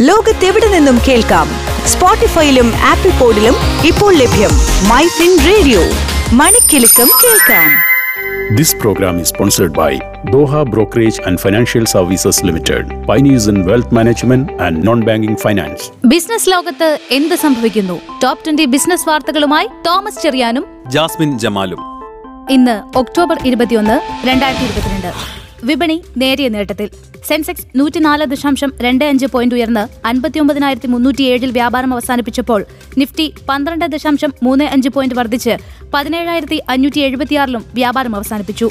ലോകത്തെവിടെ നിന്നും കേൾക്കാം? സ്പോട്ടിഫൈയിലും ആപ്പിൾ പോഡിലും ഇപ്പോൾ ലഭ്യം മൈ ഫിൻ റേഡിയോ. മണിക്കെലക്കം കേൾക്കാം. This program is sponsored by Doha Brokerage and Financial Services Limited, pioneers in wealth management and non-banking finance. Business ലോകത്ത് എന്ത് സംഭവിക്കുന്നു? ടോപ് ട്വന്റി ബിസിനസ് വാർത്തകളുമായി തോമസ് ചെറിയാനും ജാസ്മിൻ ജമാലും. ഇന്ന് ഒക്ടോബർ ഇരുപത്തിയൊന്ന് രണ്ടായിരത്തി ഇരുപത്തിരണ്ട്. വിപണി നേരിയ നേട്ടത്തിൽ. സെൻസെക്സ് നൂറ്റിനാല് ദശാംശം രണ്ട് അഞ്ച് പോയിന്റ് ഉയർന്ന് അൻപത്തിയൊമ്പതിനായിരത്തി മുന്നൂറ്റി ഏഴിൽ വ്യാപാരം അവസാനിപ്പിച്ചപ്പോൾ നിഫ്റ്റി പന്ത്രണ്ട് ദശാംശം മൂന്ന് അഞ്ച് പോയിന്റ് വർദ്ധിച്ച് പതിനേഴായിരത്തി അഞ്ഞൂറ്റി എഴുപത്തിയാറിലും വ്യാപാരം അവസാനിപ്പിച്ചു.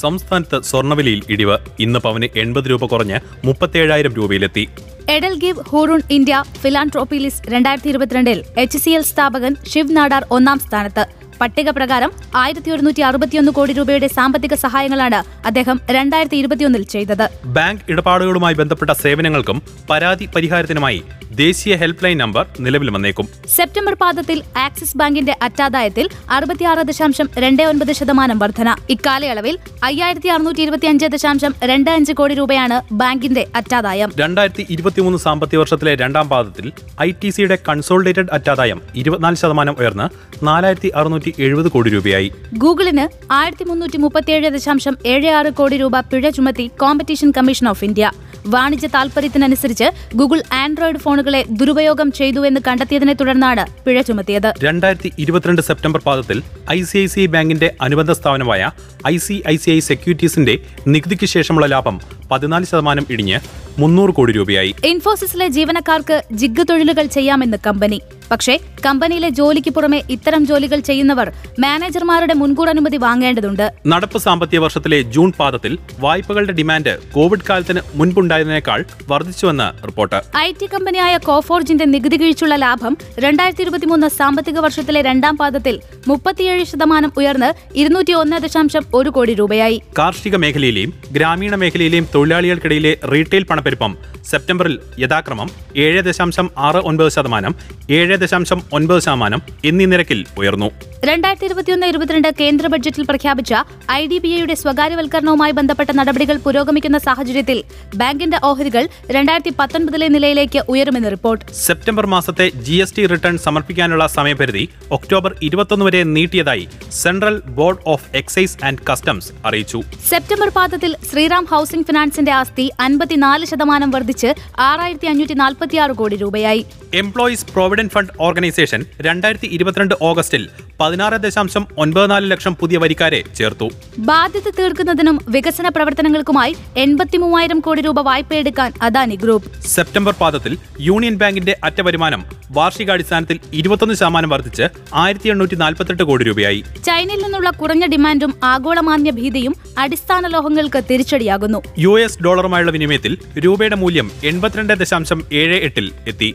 സംസ്ഥാനത്ത് സ്വർണവിലയിൽ ഇടിവ് ഇന്ന് പവന് എൺപത് രൂപ കുറഞ്ഞ് മുപ്പത്തേഴായിരം രൂപയിലെത്തി. എഡൽഗീവ് ഹൂറൂൺ ഇന്ത്യ ഫിലാൻട്രോപ്പിലിസ് രണ്ടായിരത്തി ഇരുപത്തിരണ്ടിൽ എച്ച് സി എൽ സ്ഥാപകൻ ശിവ് നാടാർ ഒന്നാം സ്ഥാനത്ത്. പട്ടിക പ്രകാരം ആയിരത്തി ഒരുന്നൂറ്റി അറുപത്തിയൊന്ന് കോടി രൂപയുടെ സാമ്പത്തിക സഹായങ്ങളാണ് അദ്ദേഹം രണ്ടായിരത്തി ഇരുപത്തിയൊന്നിൽ ചെയ്തത്. ബാങ്ക് ഇടപാടുകളുമായി ബന്ധപ്പെട്ട സേവനങ്ങൾക്കും പരാതി പരിഹാരത്തിനുമായി ദേശീയ ഹെൽപ്പ് ലൈൻ നമ്പർ നിലവിൽ വന്നേക്കും. സെപ്റ്റംബർ പാദത്തിൽ ആക്സിസ് ബാങ്കിന്റെ അറ്റാദായത്തിൽ അറുപത്തിയാറ് ദശാംശം രണ്ട് ഒൻപത് ശതമാനം വർധന. ഇക്കാലയളവിൽ അയ്യായിരത്തി അറുന്നൂറ്റി ഇരുപത്തി അഞ്ച് ദശാംശം രണ്ട് അഞ്ച് കോടി രൂപയാണ് ബാങ്കിന്റെ അറ്റാദായം. രണ്ടായിരത്തി ഇരുപത്തിമൂന്ന് സാമ്പത്തിക വർഷത്തിലെ രണ്ടാം പാദത്തിൽ ഐ ടി സിയുടെ കൺസോളിഡേറ്റഡ് അറ്റാദായം ഇരുപത്തിനാല് ശതമാനം ഉയർന്ന് നാലായിരത്തി അറുന്നൂറ്റി എഴുപത് കോടി രൂപയായി. ഗൂഗിളിന് ആയിരത്തി മുന്നൂറ്റി മുപ്പത്തിയേഴ് ദശാംശം ഏഴ് ആറ് കോടി രൂപ പിഴ ചുമത്തി കോമ്പറ്റീഷൻ കമ്മീഷൻ ഓഫ് ഇന്ത്യ വാണിജ്യ താൽപര്യത്തിനനുസരിച്ച് ഗൂഗിൾ ആൻഡ്രോയിഡ് ഫോണുകളെ ദുരുപയോഗം ചെയ്തു എന്ന് കണ്ടെത്തിയതിനെ തുടർന്നാണ് പിഴ ചുമത്തിയത്. രണ്ടായിരത്തി ഇരുപത്തിരണ്ട് സെപ്റ്റംബർ പാദത്തിൽ I C I C I ബാങ്കിന്റെ അനുബന്ധ സ്ഥാപനമായ I C I C I സെക്യൂരിറ്റീസിന്റെ നികുതിക്ക് ശേഷമുള്ള ലാഭം പതിനാല് ശതമാനം ഇടിഞ്ഞ് മുന്നൂറ് കോടി രൂപയായി. ഇൻഫോസിസിലെ ജീവനക്കാർക്ക് ജിഗ് തൊഴിലുകൾ ചെയ്യാമെന്ന് കമ്പനി. പക്ഷേ കമ്പനിയിലെ ജോലിക്ക് പുറമെ ഇത്തരം ജോലികൾ ചെയ്യുന്നവർ മാനേജർമാരുടെ മുൻകൂർ അനുമതി വാങ്ങേണ്ടതുണ്ട്. നടപ്പ് സാമ്പത്തിക വർഷത്തിലെ ജൂൺ പാദത്തിൽ വായ്പകളുടെ ഡിമാൻഡ് കോവിഡ് കാലത്തിന് മുൻപുണ്ടായതിനേക്കാൾ വർദ്ധിച്ചുവെന്ന് റിപ്പോർട്ട്. ഐ ടി കമ്പനിയായ കോഫോർജിന്റെ നികുതി കിഴിച്ചുള്ള ലാഭം രണ്ടായിരത്തി ഇരുപത്തിമൂന്ന് സാമ്പത്തിക വർഷത്തിലെ രണ്ടാം പാദത്തിൽ മുപ്പത്തിയേഴ് ശതമാനം ഉയർന്ന് ഇരുന്നൂറ്റി ഒന്ന് ദശാംശം ഒരു കോടി രൂപയായി. കാർഷിക മേഖലയിലെയും ഗ്രാമീണ മേഖലയിലെയും തൊഴിലാളികൾക്കിടയിലെ റീറ്റെയിൽ പണപ്പെരുപ്പം സെപ്റ്റംബറിൽ യഥാക്രമം ഏഴ് ദശാംശം ആറ് ഒൻപത് ശതമാനം ഏഴ് ദശാംശം ഒൻപത് ശതമാനം എന്നീ നിരക്കിൽ ഉയർന്നു. രണ്ടായിരത്തി ഇരുപത്തിയൊന്ന് ഇരുപത്തിരണ്ട് കേന്ദ്ര ബഡ്ജറ്റിൽ പ്രഖ്യാപിച്ച ഐ ഡി ബി ഐയുടെ സ്വകാര്യവൽക്കരണവുമായി ബന്ധപ്പെട്ട നടപടികൾ പുരോഗമിക്കുന്ന സാഹചര്യത്തിൽ ബാങ്കിന്റെ ഓഹരികൾ രണ്ടായിരത്തി പത്തൊൻപതിലെ നിലയിലേക്ക് ഉയരുമെന്ന് റിപ്പോർട്ട്. സെപ്റ്റംബർ മാസത്തെ ജി എസ് ടി റിട്ടേൺ സമർപ്പിക്കാനുള്ള സമയപരിധി ഒക്ടോബർ ഇരുപത്തൊന്ന് വരെ നീട്ടിയതായി central board of excise and customs അറിയിച്ചു. സെപ്റ്റംബർ പാദത്തിൽ ശ്രീറാം ഹൌസിംഗ് ഫിനാൻസിന്റെ ആസ്തി അൻപത്തിനാല് ശതമാനം വർദ്ധിച്ച് ആറായിരത്തി അഞ്ഞൂറ്റി നാൽപ്പത്തിയാറ് കോടി രൂപയായി. എംപ്ലോയീസ് പ്രൊവിഡന്റ് ഫണ്ട് ഓർഗനൈസേഷൻ രണ്ടായിരത്തി ഇരുപത്തിരണ്ട് ഓഗസ്റ്റിൽ പതിനാറ് ദശാംശം ഒൻപത് നാല് ലക്ഷം പുതിയ വരിക്കാരെ ചേർത്തു. ബാധ്യത തീർക്കുന്നതിനും വികസന പ്രവർത്തനങ്ങൾക്കുമായി എൺപത്തി മൂവായിരം കോടി രൂപ വായ്പയെടുക്കാൻ അദാനി ഗ്രൂപ്പ്. സെപ്റ്റംബർ പാദത്തിൽ യൂണിയൻ ബാങ്കിന്റെ അറ്റ വരുമാനം വാർഷികാടിസ്ഥാനത്തിൽ ഇരുപത്തൊന്ന് ശതമാനം വർദ്ധിച്ച് ആയിരത്തി എണ്ണൂറ്റി നാൽപ്പത്തെട്ട് കോടി രൂപയായി. ചൈനയിൽ നിന്നുള്ള കുറഞ്ഞ ഡിമാൻഡും ആഗോളമാന്യ ഭീതിയും അടിസ്ഥാന ലോഹങ്ങൾക്ക് തിരിച്ചടിയാകുന്നു. യു എസ് ഡോളറുമായുള്ള വിനിമയത്തിൽ രൂപയുടെ മൂല്യം എൺപത്തിരണ്ട് ദശാംശം ഏഴ് എട്ടിൽ എത്തി.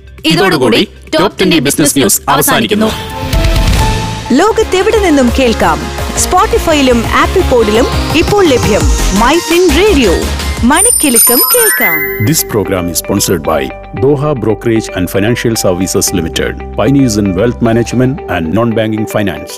ബിസിനസ് ന്യൂസ് അവസാനിക്കുന്നു. ലോകത്തെവിടെ നിന്നും കേൾക്കാം? സ്പോട്ടിഫൈയിലും ആപ്പിൾ പോഡിലും ഇപ്പോൾ ലഭ്യം മൈ ഫിൻ റേഡിയോ മണിക്കെലക്കം കേൾക്കാം. This programme is sponsored by Doha brokerage and financial services limited pioneers in wealth management and non banking finance